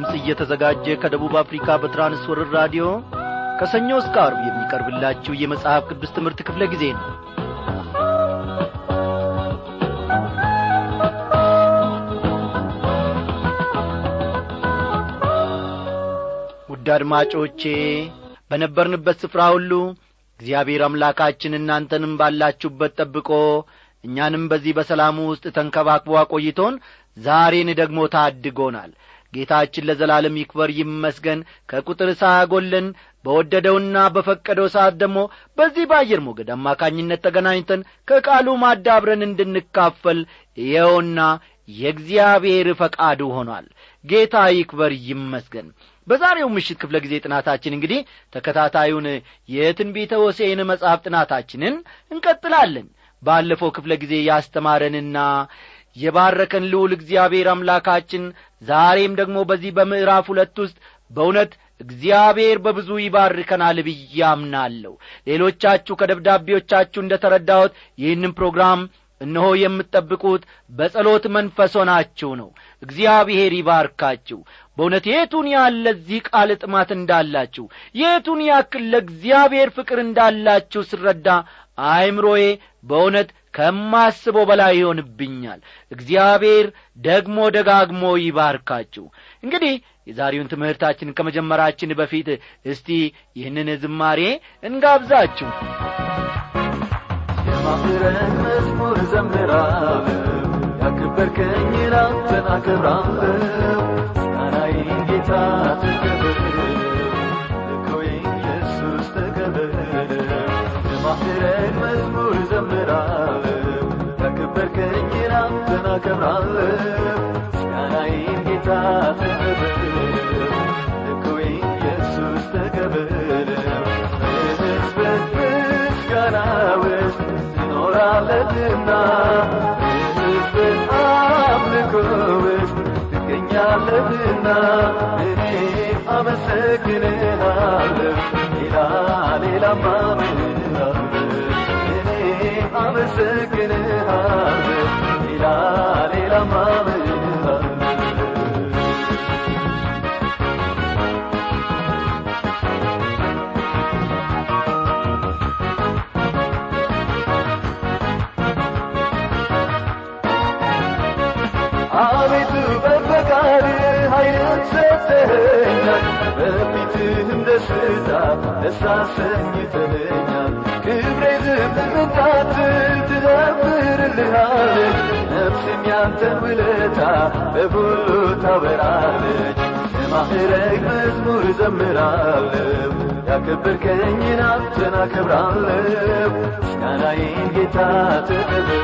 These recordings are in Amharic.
ድምፅ እየተዘጋጀ ከደቡብ አፍሪካ በትራንስወርር ራዲዮ ከሰኞ እስከ አርብ የሚቀርብላችሁ የመጽሐፍ ቅዱስ ትምህርት ክፍለ ጊዜ ነው። ውድ አድማጮቼ በነበርንበት ስፍራ ሁሉ እግዚአብሔር አምላካችን እናንተንም ባላችሁበት ጠብቆ እኛንም በዚህ በሰላሙ ውስጥ ተንከባክቦ አቆይቶን ዛሬን ደግሞ ታድጎናል ጌታችን ለዘላለም ይክበር ይመስገን። ከቁጥር ሳያጐለን በወደደውና በፈቀደው ሰዓት ደግሞ በዚህ በአየር ሞገድ አማካኝነት ተገናኝተን ከቃሉ ማዳብረን እንድንካፈል ይኸውና የእግዚአብሔር ፈቃዱ ሆኗል። ጌታ ይክበር ይመስገን። በዛሬው ምሽት ክፍለ ጊዜ ጥናታችን እንግዲህ ተከታታዩን የትንቢተ ሆሴዕን መጽሐፍ ጥናታችንን እንቀጥላለን። ባለፈው ክፍለ ጊዜ ያስተማረንና የባረከን ልዑል እግዚአብሔር አምላካችን ዛሬም ደግሞ በዚህ በምዕራፍ ሁለት ውስጥ በእውነት እግዚአብሔር በብዙ ይባርከናል ብዬ ሌሎቻችሁ ከደብዳቤዎቻችሁ እንደ ተረዳሁት ይህንም ፕሮግራም እነሆ የምትጠብቁት በጸሎት መንፈስ ሆናችሁ ነው። እግዚአብሔር ይባርካችሁ። በእውነት የቱን ያህል ለዚህ ቃል ጥማት እንዳላችሁ የቱን ያክል ለእግዚአብሔር ፍቅር እንዳላችሁ ስረዳ አይምሮዬ በእውነት ከማስበው በላይ ይሆንብኛል። እግዚአብሔር ደግሞ ደጋግሞ ይባርካችሁ። እንግዲህ የዛሬውን ትምህርታችን ከመጀመራችን በፊት እስቲ ይህንን ዝማሬ እንጋብዛችሁ። የማፍረን መዝሙር ዘምራለሁ ያከበርከኝ ላንተን አከብራለሁ። ምስጋናዬን ጌታ ተቀበል ኢየሱስ ተቀበል የማፍረን መዝሙር አከብራለሁ ምስጋናዬን ጌታ ተቀበል በሕዝብህ ምስጋና ውስጥ ትኖራለህና አመሰግንሃለሁ ሌላ አመሰግንሃለሁ ሌላ ሌላማ ምን እላለሁ አቤቱ በፈቃድ ኃይልን ሰጥተኸኛል በፊትህም ደስታ ደስ አሰኝተኸኛል ክብሬ ዝምምታት ትዘምርልሃለች ነፍስም ያንተን ውለታ በሁሉ ታበራለች የማዕረግ መዝሙር ዘምራለሁ ያከበርከኝን አንተን አከብራለሁ ምስጋናዬን ጌታ ተቀበል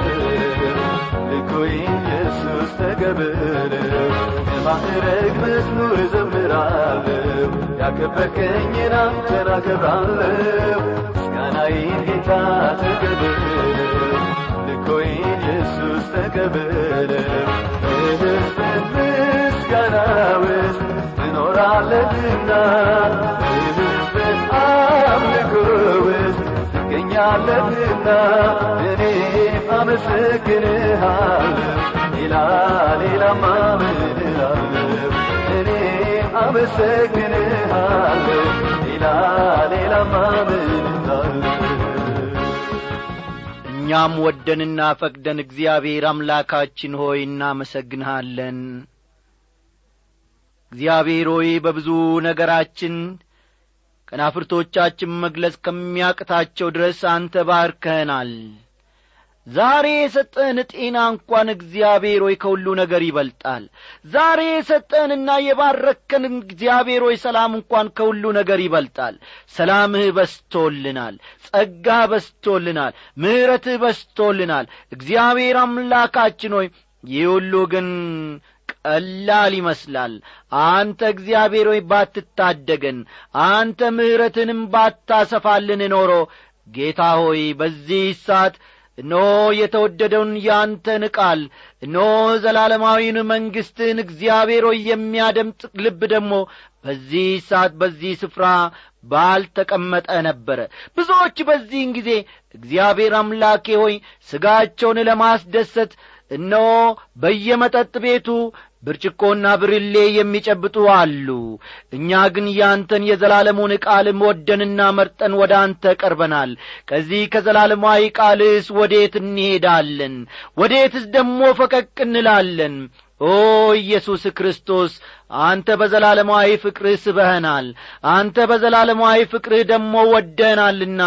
ልኮይን ኢየሱስ ተቀበል የማዕረግ መዝሙር ዘምራለሁ ያከበርከኝን አንተን አከብራለሁ ምስጋናዬን ጌታ ተቀበል ልኮይን ኢየሱስ ተቀበል በሕዝብህ ምስጋና ውስጥ ትኖራለህና በሕዝብህ አምልኮ ውስጥ አመሰግንሃለሁ ሌላ ሌላማ ምን እላለሁ እኔ አመሰግንሃለሁ ሌላ ሌላማ ምን እላለሁ እኛም ወደንና ፈቅደን እግዚአብሔር አምላካችን ሆይ እናመሰግንሃለን። እግዚአብሔር ሆይ በብዙ ነገራችን ከናፍርቶቻችን መግለጽ ከሚያቅታቸው ድረስ አንተ ባርከህናል ዛሬ የሰጠህን ጤና እንኳን እግዚአብሔር ሆይ ከሁሉ ነገር ይበልጣል። ዛሬ የሰጠህንና የባረከን እግዚአብሔር ሆይ ሰላም እንኳን ከሁሉ ነገር ይበልጣል። ሰላምህ በስቶልናል ጸጋ በስቶልናል ምሕረትህ በስቶልናል እግዚአብሔር አምላካችን ሆይ ይህ ሁሉ ግን ቀላል ይመስላል። አንተ እግዚአብሔር ሆይ ባትታደገን አንተ ምሕረትንም ባታሰፋልን ኖሮ ጌታ ሆይ በዚህ ሰዓት እነሆ የተወደደውን ያንተን ቃል እነሆ ዘላለማዊን መንግሥትን እግዚአብሔር የሚያደምጥ ልብ ደግሞ በዚህ ሰዓት በዚህ ስፍራ ባልተቀመጠ ነበረ ብዙዎች በዚህን ጊዜ እግዚአብሔር አምላኬ ሆይ ሥጋቸውን ለማስደሰት እነሆ በየመጠጥ ቤቱ ብርጭቆና ብርሌ የሚጨብጡ አሉ። እኛ ግን ያንተን የዘላለሙን ቃል ወደንና መርጠን ወደ አንተ ቀርበናል። ከዚህ ከዘላለማዊ ቃልስ ወዴት እንሄዳለን? ወዴትስ ደሞ ፈቀቅ እንላለን ኦ ኢየሱስ ክርስቶስ አንተ በዘላለማዊ ፍቅርህ ስበኸናል አንተ በዘላለማዊ ፍቅርህ ደሞ ወደናልና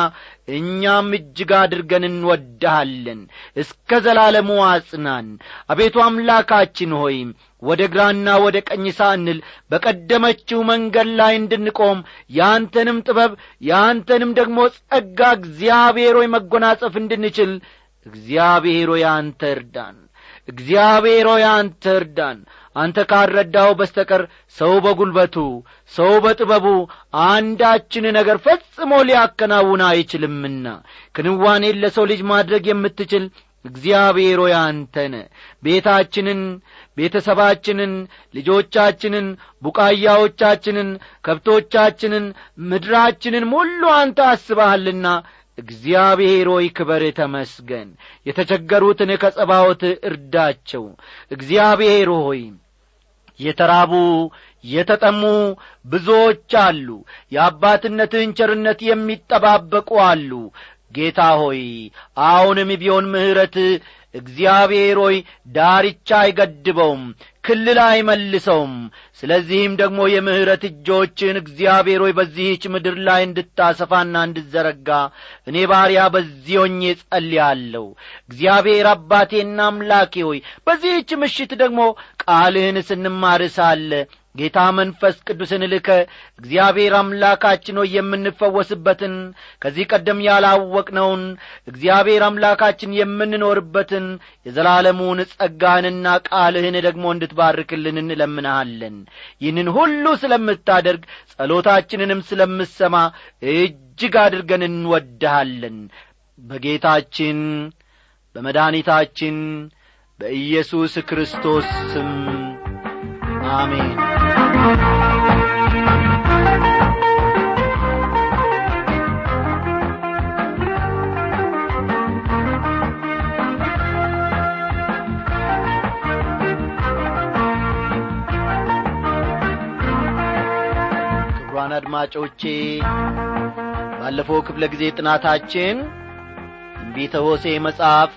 እኛም እጅግ አድርገን እንወድሃለን። እስከ ዘላለሙ አጽናን። አቤቱ አምላካችን ሆይ ወደ ግራና ወደ ቀኝ ሳንል በቀደመችው መንገድ ላይ እንድንቆም ያንተንም ጥበብ ያንተንም ደግሞ ጸጋ እግዚአብሔር ሆይ መጎናጸፍ እንድንችል እግዚአብሔር ሆይ እርዳን እግዚአብሔር ሆይ አንተ እርዳን። አንተ ካልረዳው በስተቀር ሰው በጒልበቱ ሰው በጥበቡ አንዳችን ነገር ፈጽሞ ሊያከናውን አይችልምና። ክንዋኔን ለሰው ልጅ ማድረግ የምትችል እግዚአብሔር ሆይ አንተነ ቤታችንን ቤተሰባችንን ልጆቻችንን ቡቃያዎቻችንን ከብቶቻችንን ምድራችንን ሁሉ አንተ አስበሃልና እግዚአብሔር ሆይ ክበር ተመስገን። የተቸገሩትን ከጸባዖት እርዳቸው። እግዚአብሔር ሆይ የተራቡ የተጠሙ ብዙዎች አሉ። የአባትነትህን ቸርነት የሚጠባበቁ አሉ። ጌታ ሆይ አሁንም ቢሆን ምሕረት እግዚአብሔር ሆይ ዳርቻ አይገድበውም ክልል አይመልሰውም። ስለዚህም ደግሞ የምሕረት እጆችን እግዚአብሔር ሆይ በዚህች ምድር ላይ እንድታሰፋና እንድዘረጋ እኔ ባሪያ በዚህ ሆኜ ጸልያለሁ እግዚአብሔር አባቴና አምላኬ ሆይ በዚህች ምሽት ደግሞ ቃልህን ስንማር ሳለ ጌታ መንፈስ ቅዱስን ልከ እግዚአብሔር አምላካችን ሆይ የምንፈወስበትን ከዚህ ቀደም ያላወቅነውን እግዚአብሔር አምላካችን የምንኖርበትን የዘላለሙን ጸጋህንና ቃልህን ደግሞ እንድትባርክልን እንለምንሃለን። ይህንን ሁሉ ስለምታደርግ ጸሎታችንንም ስለምሰማ እጅግ አድርገን እንወድሃለን። በጌታችን በመድኃኒታችን በኢየሱስ ክርስቶስ ስም አሜን አድማጮቼ ባለፈው ክፍለ ጊዜ ጥናታችን ትንቢተ ሆሴ መጽሐፍ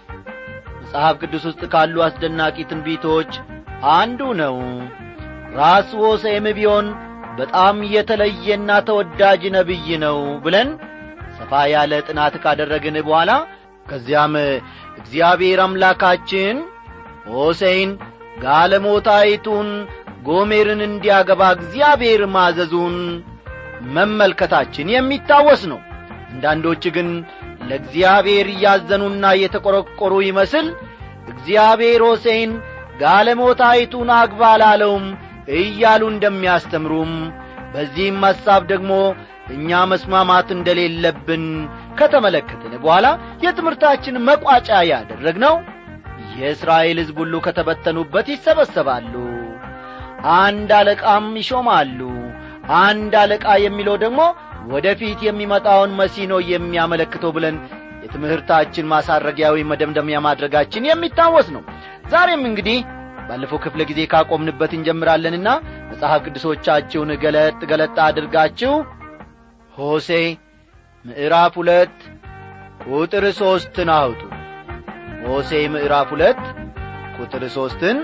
መጽሐፍ ቅዱስ ውስጥ ካሉ አስደናቂ ትንቢቶች አንዱ ነው። ራሱ ሆሴም ቢሆን በጣም የተለየና ተወዳጅ ነቢይ ነው ብለን ሰፋ ያለ ጥናት ካደረግን በኋላ ከዚያም እግዚአብሔር አምላካችን ሆሴይን ጋለሞታይቱን ጎሜርን እንዲያገባ እግዚአብሔር ማዘዙን መመልከታችን የሚታወስ ነው። አንዳንዶች ግን ለእግዚአብሔር እያዘኑና እየተቈረቈሩ ይመስል እግዚአብሔር ሆሴይን ጋለሞታይቱን አግባ አላለውም እያሉ እንደሚያስተምሩም በዚህም ሐሳብ ደግሞ እኛ መስማማት እንደሌለብን ከተመለከትን በኋላ የትምህርታችን መቋጫ ያደረግነው የእስራኤል ሕዝብ ሁሉ ከተበተኑበት ይሰበሰባሉ አንድ አለቃም ይሾማሉ አንድ አለቃ የሚለው ደግሞ ወደፊት የሚመጣውን መሲኖ የሚያመለክተው ብለን የትምህርታችን ማሳረጊያዊ መደምደሚያ ማድረጋችን የሚታወስ ነው። ዛሬም እንግዲህ ባለፈው ክፍለ ጊዜ ካቆምንበት እንጀምራለንና መጽሐፍ ቅዱሶቻችሁን ገለጥ ገለጥ አድርጋችሁ ሆሴ ምዕራፍ ሁለት ቁጥር ሦስትን አውጡ። ሆሴ ምዕራፍ ሁለት ቁጥር ሦስትን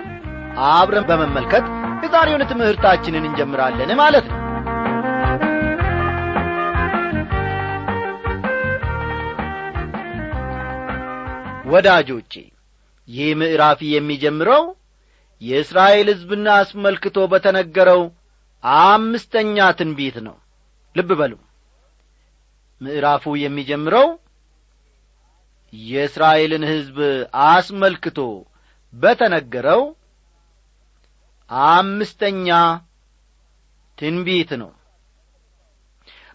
አብረን በመመልከት የዛሬውን ትምህርታችንን እንጀምራለን ማለት ነው ወዳጆቼ ይህ ምዕራፍ የሚጀምረው የእስራኤል ሕዝብን አስመልክቶ በተነገረው አምስተኛ ትንቢት ነው። ልብ በሉ። ምዕራፉ የሚጀምረው የእስራኤልን ሕዝብ አስመልክቶ በተነገረው አምስተኛ ትንቢት ነው።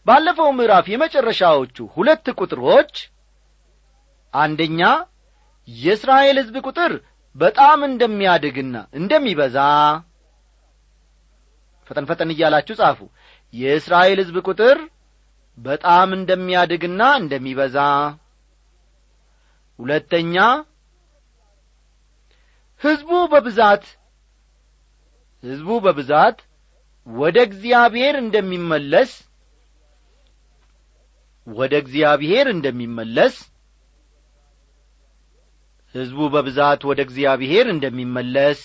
ባለፈው ምዕራፍ የመጨረሻዎቹ ሁለት ቁጥሮች አንደኛ የእስራኤል ሕዝብ ቁጥር በጣም እንደሚያድግና እንደሚበዛ ፈጠን ፈጠን እያላችሁ ጻፉ። የእስራኤል ሕዝብ ቁጥር በጣም እንደሚያድግና እንደሚበዛ። ሁለተኛ ሕዝቡ በብዛት ሕዝቡ በብዛት ወደ እግዚአብሔር እንደሚመለስ ወደ እግዚአብሔር እንደሚመለስ ሕዝቡ በብዛት ወደ እግዚአብሔር እንደሚመለስ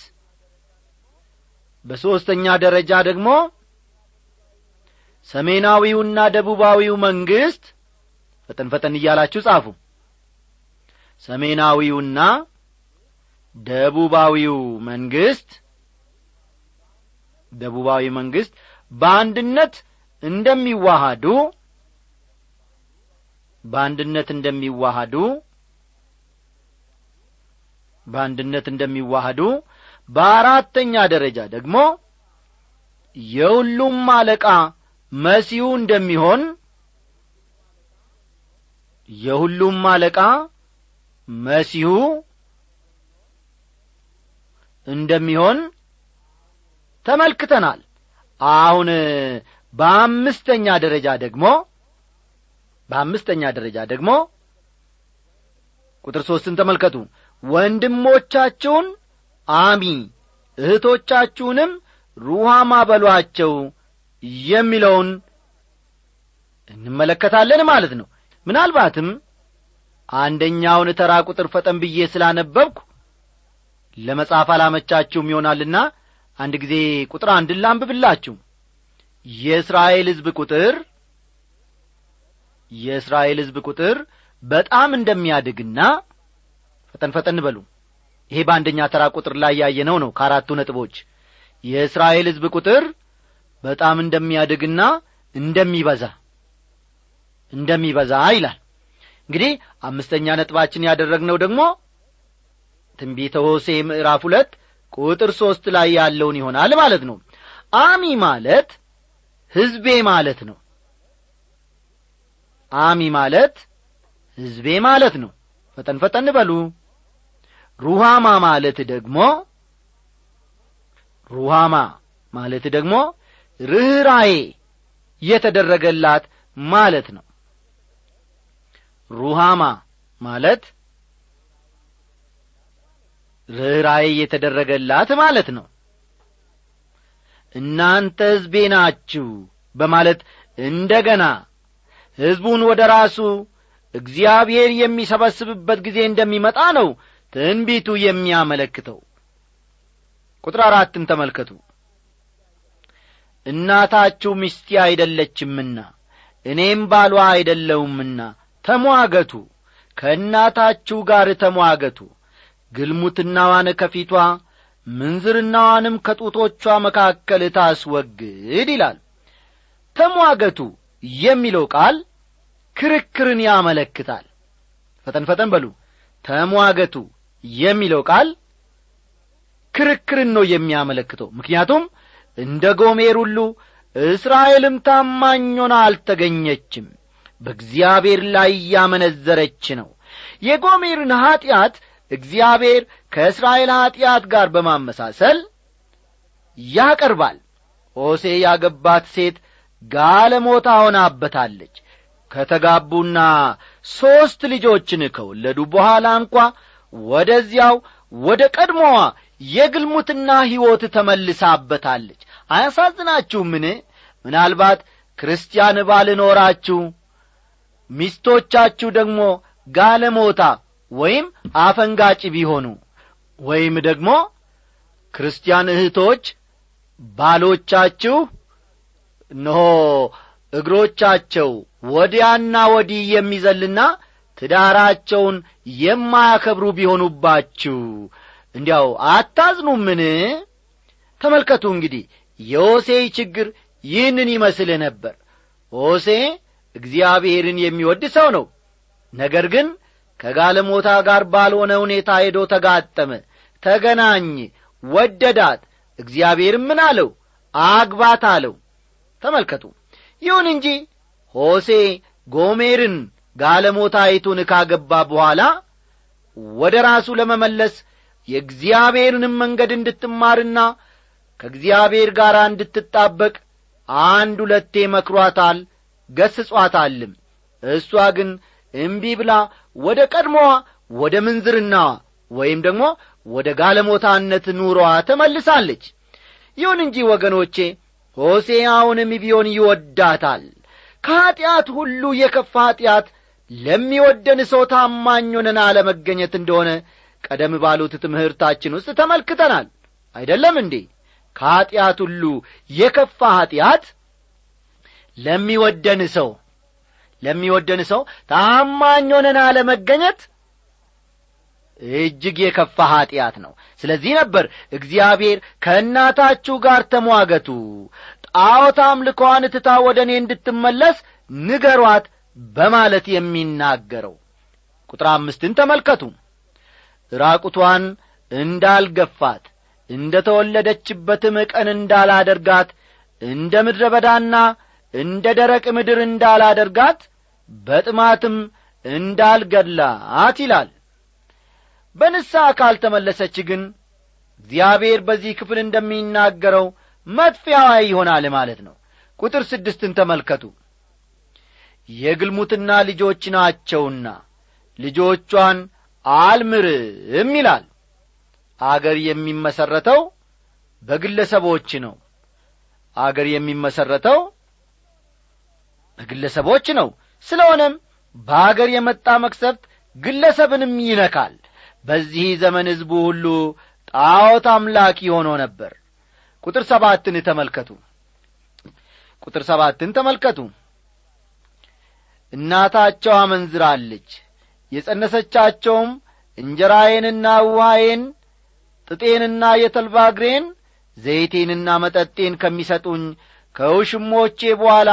በሦስተኛ ደረጃ ደግሞ ሰሜናዊውና ደቡባዊው መንግሥት ፈጠን ፈጠን እያላችሁ ጻፉ። ሰሜናዊውና ደቡባዊው መንግሥት ደቡባዊ መንግሥት በአንድነት እንደሚዋሃዱ በአንድነት እንደሚዋሃዱ በአንድነት እንደሚዋሃዱ በአራተኛ ደረጃ ደግሞ የሁሉም አለቃ መሲሁ እንደሚሆን የሁሉም አለቃ መሲሁ እንደሚሆን ተመልክተናል። አሁን በአምስተኛ ደረጃ ደግሞ በአምስተኛ ደረጃ ደግሞ ቁጥር ሦስትን ተመልከቱ ወንድሞቻችሁን አሚ እህቶቻችሁንም ሩሃማ በሏቸው የሚለውን እንመለከታለን ማለት ነው። ምናልባትም አንደኛውን ተራ ቁጥር ፈጠን ብዬ ስላነበብኩ ለመጻፍ አላመቻችሁም ይሆናልና አንድ ጊዜ ቁጥር አንድን ላንብብላችሁ። የእስራኤል ሕዝብ ቁጥር የእስራኤል ሕዝብ ቁጥር በጣም እንደሚያድግና ፈጠን ፈጠን በሉ። ይሄ በአንደኛ ተራ ቁጥር ላይ ያየነው ነው ከአራቱ ነጥቦች። የእስራኤል ሕዝብ ቁጥር በጣም እንደሚያድግና እንደሚበዛ እንደሚበዛ ይላል። እንግዲህ አምስተኛ ነጥባችን ያደረግነው ደግሞ ትንቢተ ሆሴ ምዕራፍ ሁለት ቁጥር ሦስት ላይ ያለውን ይሆናል ማለት ነው። አሚ ማለት ሕዝቤ ማለት ነው። አሚ ማለት ሕዝቤ ማለት ነው። ፈጠን ፈጠን በሉ ሩሃማ ማለት ደግሞ ሩሃማ ማለት ደግሞ ርኅራዬ የተደረገላት ማለት ነው። ሩሃማ ማለት ርኅራዬ የተደረገላት ማለት ነው። እናንተ ሕዝቤ ናችሁ በማለት እንደ ገና ሕዝቡን ወደ ራሱ እግዚአብሔር የሚሰበስብበት ጊዜ እንደሚመጣ ነው ትንቢቱ የሚያመለክተው። ቁጥር አራትን ተመልከቱ። እናታችሁ ሚስቴ አይደለችምና እኔም ባሏ አይደለውምና ተሟገቱ ከእናታችሁ ጋር ተሟገቱ። ግልሙትናዋን ከፊቷ ምንዝርናዋንም ከጡቶቿ መካከል ታስወግድ ይላል። ተሟገቱ የሚለው ቃል ክርክርን ያመለክታል። ፈጠን ፈጠን በሉ። ተሟገቱ የሚለው ቃል ክርክርን ነው የሚያመለክተው። ምክንያቱም እንደ ጎሜር ሁሉ እስራኤልም ታማኝ አልተገኘችም። በእግዚአብሔር ላይ እያመነዘረች ነው። የጎሜርን ኀጢአት እግዚአብሔር ከእስራኤል ኀጢአት ጋር በማመሳሰል ያቀርባል። ሆሴ ያገባት ሴት ጋለሞታ ሆናበታለች። ከተጋቡና ሦስት ልጆችን ከወለዱ በኋላ እንኳ ወደዚያው ወደ ቀድሞዋ የግልሙትና ሕይወት ተመልሳበታለች። አያሳዝናችሁምን? ምናልባት ክርስቲያን ባልኖራችሁ ሚስቶቻችሁ ደግሞ ጋለሞታ ወይም አፈንጋጭ ቢሆኑ ወይም ደግሞ ክርስቲያን እህቶች ባሎቻችሁ እነሆ እግሮቻቸው ወዲያና ወዲህ የሚዘልና ትዳራቸውን የማያከብሩ ቢሆኑባችሁ። እንዲያው አታዝኑምን? ተመልከቱ እንግዲህ የሆሴይ ችግር ይህንን ይመስል ነበር። ሆሴ እግዚአብሔርን የሚወድ ሰው ነው። ነገር ግን ከጋለሞታ ጋር ባልሆነ ሁኔታ ሄዶ ተጋጠመ ተገናኝ ወደዳት። እግዚአብሔርም ምን አለው? አግባት አለው። ተመልከቱ ይሁን እንጂ ሆሴ ጎሜርን ጋለሞታይቱን ካገባ በኋላ ወደ ራሱ ለመመለስ የእግዚአብሔርንም መንገድ እንድትማርና ከእግዚአብሔር ጋር እንድትጣበቅ አንድ ሁለቴ መክሯታል ገስጿታልም እሷ ግን እምቢ ብላ ወደ ቀድሞዋ ወደ ምንዝርናዋ ወይም ደግሞ ወደ ጋለሞታነት ኑሮዋ ተመልሳለች። ይሁን እንጂ ወገኖቼ ሆሴ አሁንም ቢሆን ይወዳታል። ከኀጢአት ሁሉ የከፋ ኀጢአት ለሚወደን ሰው ታማኝ ሆነን አለመገኘት እንደሆነ ቀደም ባሉት ትምህርታችን ውስጥ ተመልክተናል። አይደለም እንዴ? ከኀጢአት ሁሉ የከፋ ኀጢአት ለሚወደን ሰው ለሚወደን ሰው ታማኝ ሆነን አለመገኘት እጅግ የከፋ ኀጢአት ነው። ስለዚህ ነበር እግዚአብሔር ከእናታችሁ ጋር ተሟገቱ። ጣዖት አምልኮዋን ትታ ወደ እኔ እንድትመለስ ንገሯት በማለት የሚናገረው። ቁጥር አምስትን ተመልከቱ። ራቁቷን እንዳልገፋት እንደ ተወለደችበትም ቀን እንዳላደርጋት እንደ ምድረ በዳና እንደ ደረቅ ምድር እንዳላደርጋት በጥማትም እንዳልገድላት ይላል። በንስሐ ካልተመለሰች ግን እግዚአብሔር በዚህ ክፍል እንደሚናገረው መጥፊያዋ ይሆናል ማለት ነው። ቁጥር ስድስትን ተመልከቱ የግልሙትና ልጆች ናቸውና ልጆቿን አልምርም ይላል። አገር የሚመሠረተው በግለሰቦች ነው። አገር የሚመሠረተው በግለሰቦች ነው። ስለሆነም በአገር የመጣ መቅሰፍት ግለሰብንም ይነካል። በዚህ ዘመን ሕዝቡ ሁሉ ጣዖት አምላኪ ሆኖ ነበር። ቁጥር ሰባትን ተመልከቱ። ቁጥር ሰባትን ተመልከቱ እናታቸው አመንዝራለች። የጸነሰቻቸውም እንጀራዬንና ውሃዬን ጥጤንና የተልባ ዘይቴንና መጠጤን ከሚሰጡኝ ከውሽሞቼ በኋላ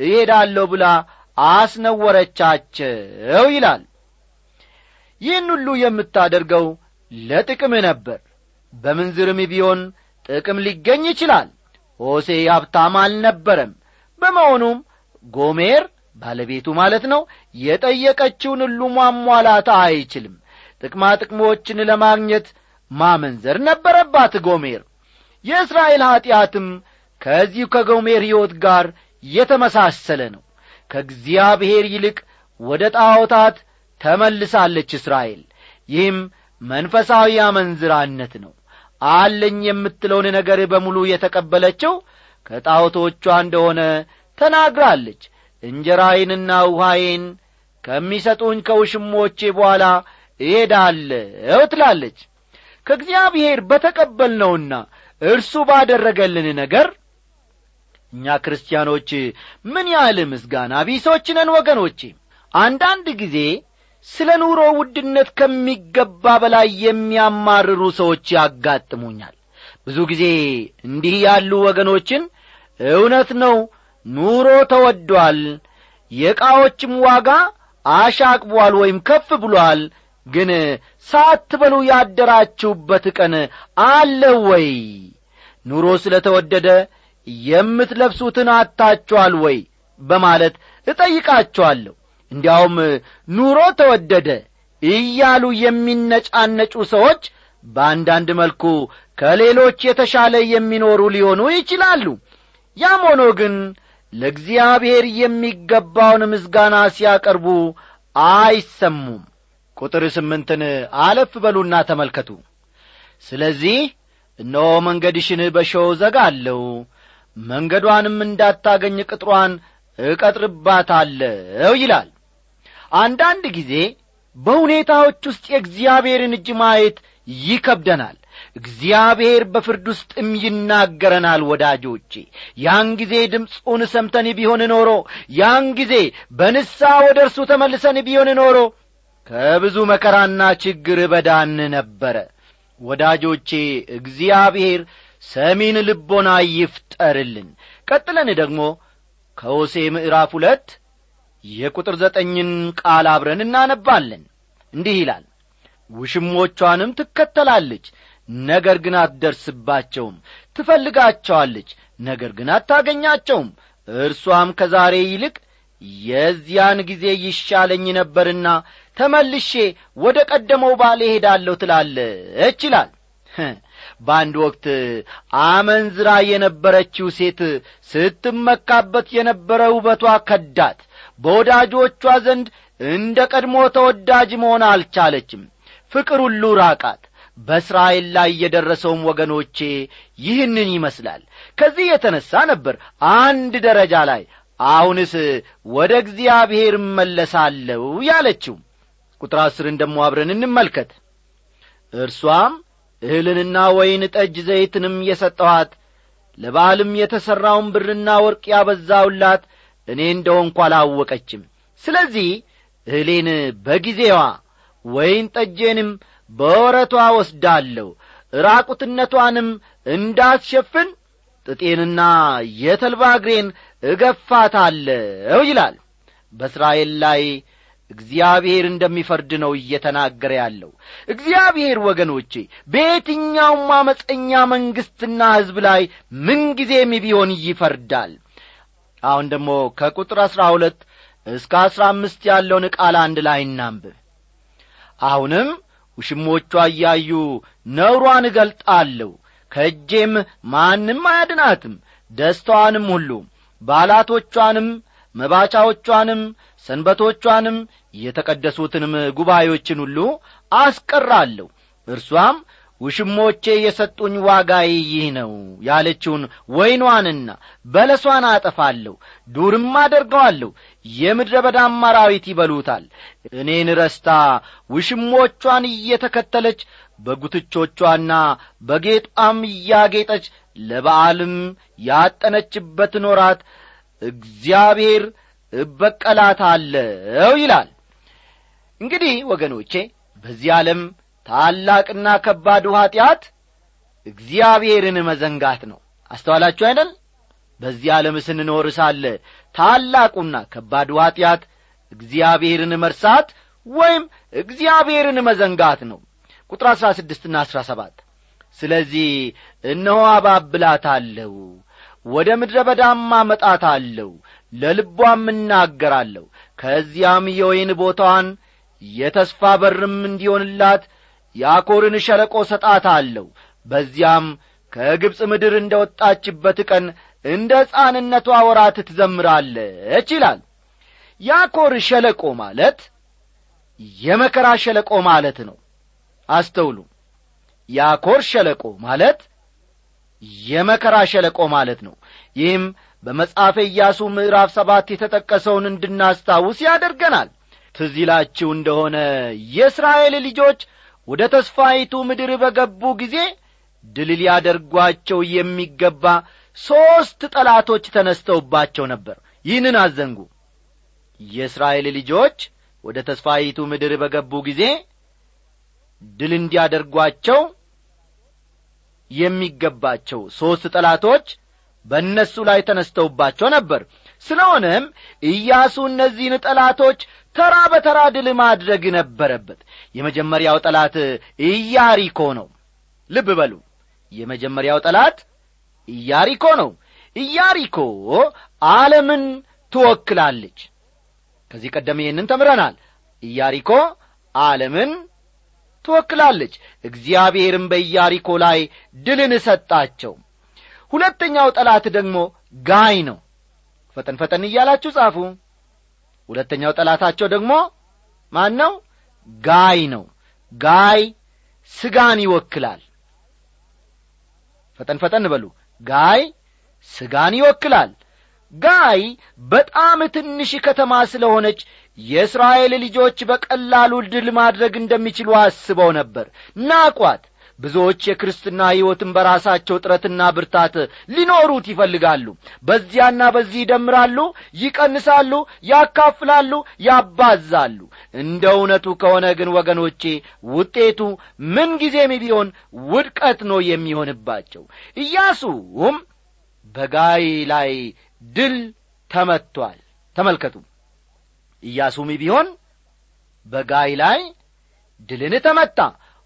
እሄዳለሁ ብላ አስነወረቻቸው ይላል። ይህን ሁሉ የምታደርገው ለጥቅም ነበር። በምንዝርም ቢሆን ጥቅም ሊገኝ ይችላል። ሆሴ ሀብታም አልነበረም። በመሆኑም ጎሜር ባለቤቱ ማለት ነው የጠየቀችውን ሁሉ ማሟላት አይችልም። ጥቅማ ጥቅሞችን ለማግኘት ማመንዘር ነበረባት ጎሜር። የእስራኤል ኀጢአትም ከዚሁ ከጎሜር ሕይወት ጋር የተመሳሰለ ነው። ከእግዚአብሔር ይልቅ ወደ ጣዖታት ተመልሳለች እስራኤል። ይህም መንፈሳዊ አመንዝራነት ነው። አለኝ የምትለውን ነገር በሙሉ የተቀበለችው ከጣዖቶቿ እንደሆነ ተናግራለች እንጀራዬንና ውሃዬን ከሚሰጡኝ ከውሽሞቼ በኋላ እሄዳለሁ ትላለች። ከእግዚአብሔር በተቀበልነውና እርሱ ባደረገልን ነገር እኛ ክርስቲያኖች ምን ያህል ምስጋና ቢሶች ነን ወገኖቼ! አንዳንድ ጊዜ ስለ ኑሮ ውድነት ከሚገባ በላይ የሚያማርሩ ሰዎች ያጋጥሙኛል። ብዙ ጊዜ እንዲህ ያሉ ወገኖችን እውነት ነው ኑሮ ተወዷል። የዕቃዎችም ዋጋ አሻቅቧል ወይም ከፍ ብሏል። ግን ሳትበሉ ያደራችሁበት ቀን አለ ወይ? ኑሮ ስለ ተወደደ የምትለብሱትን አታችኋል ወይ? በማለት እጠይቃቸዋለሁ እንዲያውም ኑሮ ተወደደ እያሉ የሚነጫነጩ ሰዎች በአንዳንድ መልኩ ከሌሎች የተሻለ የሚኖሩ ሊሆኑ ይችላሉ። ያም ሆኖ ግን ለእግዚአብሔር የሚገባውን ምስጋና ሲያቀርቡ አይሰሙም። ቁጥር ስምንትን አለፍ በሉና ተመልከቱ። ስለዚህ እነሆ መንገድሽን በሾው ዘጋለሁ መንገዷንም እንዳታገኝ ቅጥሯን እቀጥርባታለሁ ይላል። አንዳንድ ጊዜ በሁኔታዎች ውስጥ የእግዚአብሔርን እጅ ማየት ይከብደናል እግዚአብሔር በፍርድ ውስጥም ይናገረናል ወዳጆቼ። ያን ጊዜ ድምፁን ሰምተን ቢሆን ኖሮ ያን ጊዜ በንሳ ወደ እርሱ ተመልሰን ቢሆን ኖሮ ከብዙ መከራና ችግር በዳን ነበረ። ወዳጆቼ እግዚአብሔር ሰሚን ልቦና ይፍጠርልን። ቀጥለን ደግሞ ከሆሴ ምዕራፍ ሁለት የቁጥር ዘጠኝን ቃል አብረን እናነባለን። እንዲህ ይላል ውሽሞቿንም ትከተላለች ነገር ግን አትደርስባቸውም። ትፈልጋቸዋለች ነገር ግን አታገኛቸውም። እርሷም ከዛሬ ይልቅ የዚያን ጊዜ ይሻለኝ ነበርና ተመልሼ ወደ ቀደመው ባሌ ሄዳለሁ ትላለች ይላል። በአንድ ወቅት አመንዝራ የነበረችው ሴት ስትመካበት የነበረ ውበቷ ከዳት። በወዳጆቿ ዘንድ እንደ ቀድሞ ተወዳጅ መሆን አልቻለችም። ፍቅር ሁሉ ራቃት በእስራኤል ላይ የደረሰውም ወገኖቼ ይህንን ይመስላል። ከዚህ የተነሣ ነበር አንድ ደረጃ ላይ አሁንስ ወደ እግዚአብሔር እመለሳለሁ ያለችው። ቁጥር አስርን ደሞ አብረን እንመልከት። እርሷም እህልንና ወይን ጠጅ ዘይትንም የሰጠኋት ለበዓልም የተሠራውን ብርና ወርቅ ያበዛውላት እኔ እንደሆንኳ አላወቀችም። ስለዚህ እህሌን በጊዜዋ ወይን ጠጄንም በወረቷ ወስዳለሁ ራቁትነቷንም እንዳትሸፍን ጥጤንና የተልባ እግሬን እገፋታለሁ ይላል። በእስራኤል ላይ እግዚአብሔር እንደሚፈርድ ነው እየተናገረ ያለው። እግዚአብሔር ወገኖቼ በየትኛውም አመፀኛ መንግሥትና ሕዝብ ላይ ምንጊዜም ቢሆን ይፈርዳል። አሁን ደግሞ ከቁጥር አሥራ ሁለት እስከ አሥራ አምስት ያለውን ቃል አንድ ላይ እናንብብ። አሁንም ውሽሞቿ እያዩ ነውሯን እገልጣለሁ። ከእጄም ማንም አያድናትም። ደስታዋንም ሁሉ ባላቶቿንም መባቻዎቿንም ሰንበቶቿንም የተቀደሱትንም ጉባኤዎችን ሁሉ አስቀራለሁ። እርሷም ውሽሞቼ የሰጡኝ ዋጋዬ ይህ ነው ያለችውን ወይኗንና በለሷን አጠፋለሁ ዱርም አደርገዋለሁ የምድረ በዳም አራዊት ይበሉታል። እኔን ረስታ ውሽሞቿን እየተከተለች በጉትቾቿና በጌጧም እያጌጠች ለበዓልም ያጠነችበትን ወራት እግዚአብሔር እበቀላታለሁ ይላል። እንግዲህ ወገኖቼ በዚህ ዓለም ታላቅና ከባዱ ኀጢአት እግዚአብሔርን መዘንጋት ነው። አስተዋላችሁ አይደል? በዚህ ዓለም ስንኖር ሳለ ታላቁና ከባዱ ኀጢአት እግዚአብሔርን መርሳት ወይም እግዚአብሔርን መዘንጋት ነው። ቁጥር አሥራ ስድስትና አሥራ ሰባት ስለዚህ እነሆ አባብላታለሁ ወደ ምድረ በዳም አመጣታለሁ ለልቧም እናገራለሁ። ከዚያም የወይን ቦታዋን የተስፋ በርም እንዲሆንላት የአኮርን ሸለቆ ሰጣታለሁ በዚያም ከግብፅ ምድር እንደ ወጣችበት ቀን እንደ ሕፃንነቷ ወራት ትዘምራለች ይላል። የአኮር ሸለቆ ማለት የመከራ ሸለቆ ማለት ነው። አስተውሉ። የአኮር ሸለቆ ማለት የመከራ ሸለቆ ማለት ነው። ይህም በመጽሐፈ ኢያሱ ምዕራፍ ሰባት የተጠቀሰውን እንድናስታውስ ያደርገናል። ትዝ እንደሆነ የእስራኤል ልጆች ወደ ተስፋይቱ ምድር በገቡ ጊዜ ድል ሊያደርጓቸው የሚገባ ሦስት ጠላቶች ተነስተውባቸው ነበር። ይህንን አዘንጉ። የእስራኤል ልጆች ወደ ተስፋይቱ ምድር በገቡ ጊዜ ድል እንዲያደርጓቸው የሚገባቸው ሦስት ጠላቶች በእነሱ ላይ ተነስተውባቸው ነበር። ስለሆነም ኢያሱ እነዚህን ጠላቶች ተራ በተራ ድል ማድረግ ነበረበት። የመጀመሪያው ጠላት ኢያሪኮ ነው። ልብ በሉ። የመጀመሪያው ጠላት ኢያሪኮ ነው። ኢያሪኮ ዓለምን ትወክላለች። ከዚህ ቀደም ይህንን ተምረናል። ኢያሪኮ ዓለምን ትወክላለች። እግዚአብሔርም በኢያሪኮ ላይ ድልን ሰጣቸው። ሁለተኛው ጠላት ደግሞ ጋይ ነው። ፈጠን ፈጠን እያላችሁ ጻፉ ሁለተኛው ጠላታቸው ደግሞ ማን ነው ጋይ ነው። ጋይ ስጋን ይወክላል። ፈጠን ፈጠን በሉ። ጋይ ስጋን ይወክላል። ጋይ በጣም ትንሽ ከተማ ስለሆነች የእስራኤል ልጆች በቀላሉ ድል ማድረግ እንደሚችሉ አስበው ነበር። ናቋት ብዙዎች የክርስትና ሕይወትን በራሳቸው ጥረትና ብርታት ሊኖሩት ይፈልጋሉ። በዚያና በዚህ ይደምራሉ ይቀንሳሉ ያካፍላሉ ያባዛሉ። እንደ እውነቱ ከሆነ ግን ወገኖቼ ውጤቱ ምንጊዜም ቢሆን ውድቀት ነው የሚሆንባቸው። ኢያሱም በጋይ ላይ ድል ተመቷል። ተመልከቱ። ኢያሱም ቢሆን በጋይ ላይ ድልን ተመታ።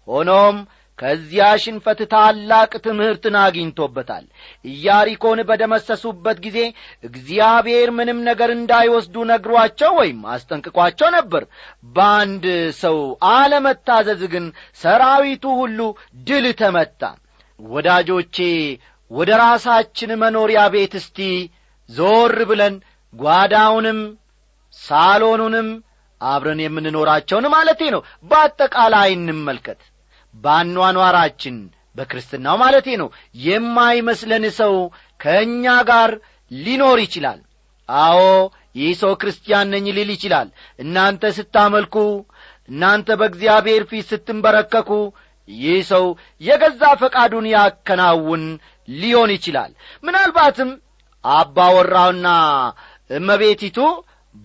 ሆኖም ከዚያ ሽንፈት ታላቅ ትምህርትን አግኝቶበታል። ኢያሪኮን በደመሰሱበት ጊዜ እግዚአብሔር ምንም ነገር እንዳይወስዱ ነግሯቸው ወይም አስጠንቅቋቸው ነበር። በአንድ ሰው አለመታዘዝ ግን ሰራዊቱ ሁሉ ድል ተመታ። ወዳጆቼ ወደ ራሳችን መኖሪያ ቤት እስቲ ዞር ብለን ጓዳውንም ሳሎኑንም አብረን የምንኖራቸውን ማለቴ ነው። በአጠቃላይ እንመልከት በአኗኗራችን በክርስትናው ማለቴ ነው። የማይመስለን ሰው ከእኛ ጋር ሊኖር ይችላል። አዎ ይህ ሰው ክርስቲያን ነኝ ሊል ይችላል። እናንተ ስታመልኩ እናንተ በእግዚአብሔር ፊት ስትንበረከኩ ይህ ሰው የገዛ ፈቃዱን ያከናውን ሊሆን ይችላል። ምናልባትም አባወራውና እመቤቲቱ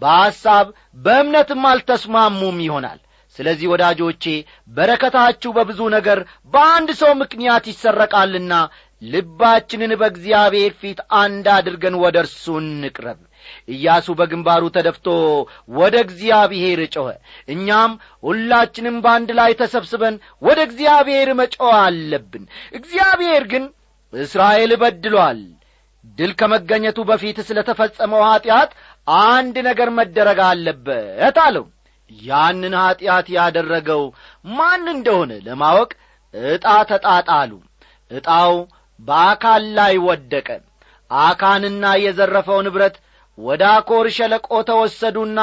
በሐሳብ በእምነትም አልተስማሙም ይሆናል ስለዚህ ወዳጆቼ በረከታችሁ በብዙ ነገር በአንድ ሰው ምክንያት ይሰረቃልና ልባችንን በእግዚአብሔር ፊት አንድ አድርገን ወደ እርሱ እንቅረብ። ኢያሱ በግንባሩ ተደፍቶ ወደ እግዚአብሔር ጮኸ። እኛም ሁላችንም በአንድ ላይ ተሰብስበን ወደ እግዚአብሔር መጮህ አለብን። እግዚአብሔር ግን እስራኤል በድሏል። ድል ከመገኘቱ በፊት ስለ ተፈጸመው ኀጢአት አንድ ነገር መደረግ አለበት አለው ያንን ኀጢአት ያደረገው ማን እንደሆነ ለማወቅ ዕጣ ተጣጣሉ። ዕጣው በአካን ላይ ወደቀ። አካንና የዘረፈው ንብረት ወደ አኮር ሸለቆ ተወሰዱና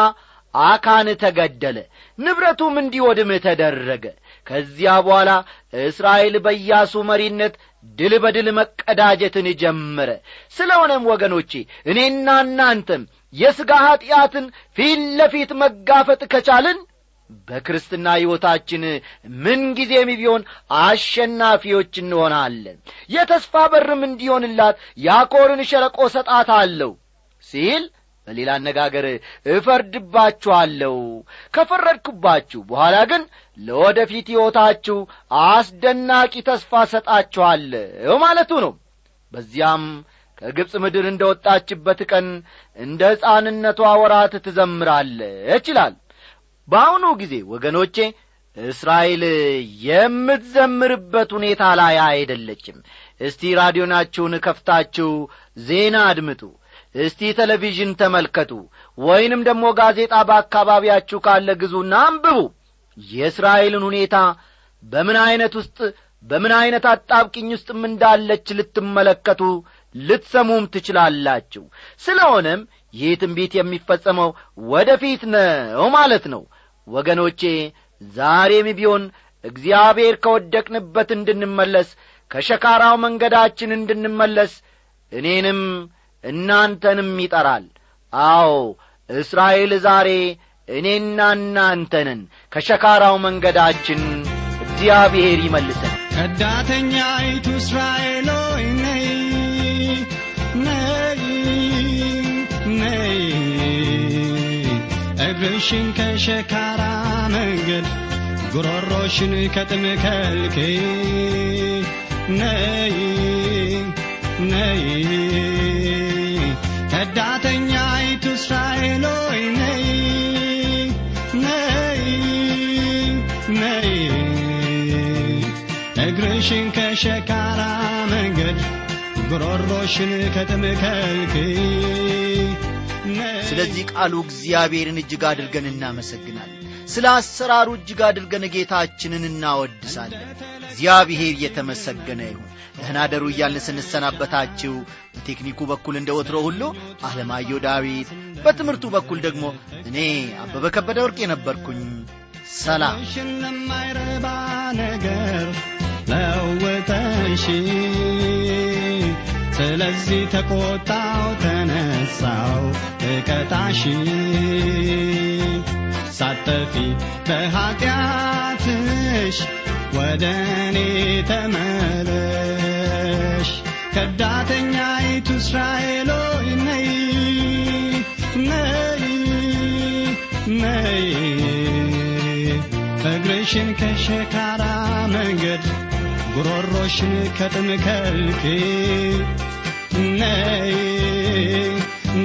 አካን ተገደለ። ንብረቱም እንዲወድም ተደረገ። ከዚያ በኋላ እስራኤል በኢያሱ መሪነት ድል በድል መቀዳጀትን ጀመረ። ስለሆነም ወገኖቼ እኔና እናንተም የሥጋ ኀጢአትን ፊት ለፊት መጋፈጥ ከቻልን በክርስትና ሕይወታችን ምንጊዜም ቢሆን አሸናፊዎች እንሆናለን። የተስፋ በርም እንዲሆንላት ያኮርን ሸለቆ ሰጣት አለው ሲል በሌላ አነጋገር እፈርድባችኋለሁ። ከፈረድኩባችሁ በኋላ ግን ለወደፊት ሕይወታችሁ አስደናቂ ተስፋ ሰጣችኋለሁ ማለቱ ነው። በዚያም ከግብፅ ምድር እንደ ወጣችበት ቀን እንደ ሕፃንነቷ ወራት ትዘምራለች ይላል። በአሁኑ ጊዜ ወገኖቼ እስራኤል የምትዘምርበት ሁኔታ ላይ አይደለችም። እስቲ ራዲዮናችሁን ከፍታችሁ ዜና አድምጡ። እስቲ ቴሌቪዥን ተመልከቱ። ወይንም ደግሞ ጋዜጣ በአካባቢያችሁ ካለ ግዙና አንብቡ። የእስራኤልን ሁኔታ በምን ዐይነት ውስጥ በምን ዐይነት አጣብቅኝ ውስጥም እንዳለች ልትመለከቱ ልትሰሙም ትችላላችሁ። ስለሆነም ይህ ትንቢት የሚፈጸመው ወደ ፊት ነው ማለት ነው። ወገኖቼ ዛሬም ቢሆን እግዚአብሔር ከወደቅንበት እንድንመለስ ከሸካራው መንገዳችን እንድንመለስ እኔንም እናንተንም ይጠራል። አዎ እስራኤል ዛሬ እኔና እናንተንን ከሸካራው መንገዳችን እግዚአብሔር ይመልሰን። ከዳተኛይቱ እስራኤል እግርሽን ከሸካራ መንገድ ጉሮሮሽን ከጥም ከልክይ ነይ ነይ ከዳተኛይቱ እስራኤል ሆይ ነይ። ነይ ነይ እግርሽን ከሸካራ መንገድ ጉሮሮሽን ከጥም ከልክይ ነይ ስለዚህ ቃሉ እግዚአብሔርን እጅግ አድርገን እናመሰግናለን። ስለ አሰራሩ እጅግ አድርገን ጌታችንን እናወድሳለን። እግዚአብሔር የተመሰገነ ይሁን። ደህና ደሩ እያልን ስንሰናበታችሁ በቴክኒኩ በኩል እንደ ወትሮ ሁሉ አለማየሁ ዳዊት በትምህርቱ በኩል ደግሞ እኔ አበበ ከበደ ወርቅ የነበርኩኝ ሰላም። ነገር ለውጠሽ ስለዚህ ተቆጣው ተነሳው እቀጣሽ። ሳጠፊ በኀጢአትሽ ወደ እኔ ተመለሽ። ከዳተኛይቱ እስራኤል ሆይ ነይ ነይ ነይ። እግርሽን ከሸካራ መንገድ ጉሮሮሽን ከጥም ከልክ ነይ።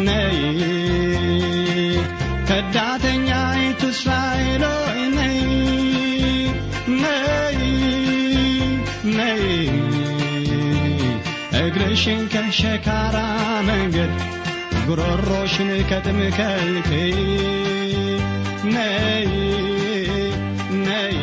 ነይ ከዳተኛይቱ እስራኤል ነይ ነይ ነይ። እግርሽን ከሸካራ መንገድ ጉሮሮሽን ከጥም ከልክ ነይ ነይ